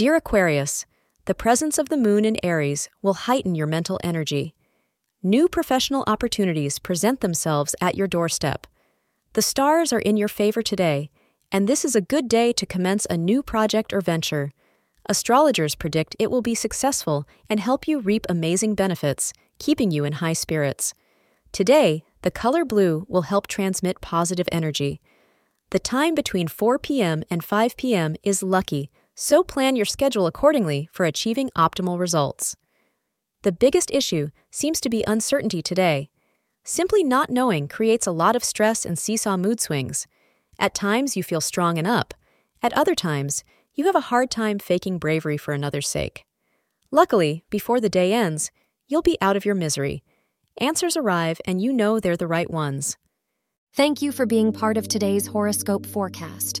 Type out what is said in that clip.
Dear Aquarius, the presence of the moon in Aries will heighten your mental energy. New professional opportunities present themselves at your doorstep. The stars are in your favor today, and this is a good day to commence a new project or venture. Astrologers predict it will be successful and help you reap amazing benefits, keeping you in high spirits. Today, the color blue will help transmit positive energy. The time between 4 p.m. and 5 p.m. is lucky, so plan your schedule accordingly for achieving optimal results. The biggest issue seems to be uncertainty today. Simply not knowing creates a lot of stress and seesaw mood swings. At times, you feel strong and up. At other times, you have a hard time faking bravery for another's sake. Luckily, before the day ends, you'll be out of your misery. Answers arrive, and you know they're the right ones. Thank you for being part of today's horoscope forecast.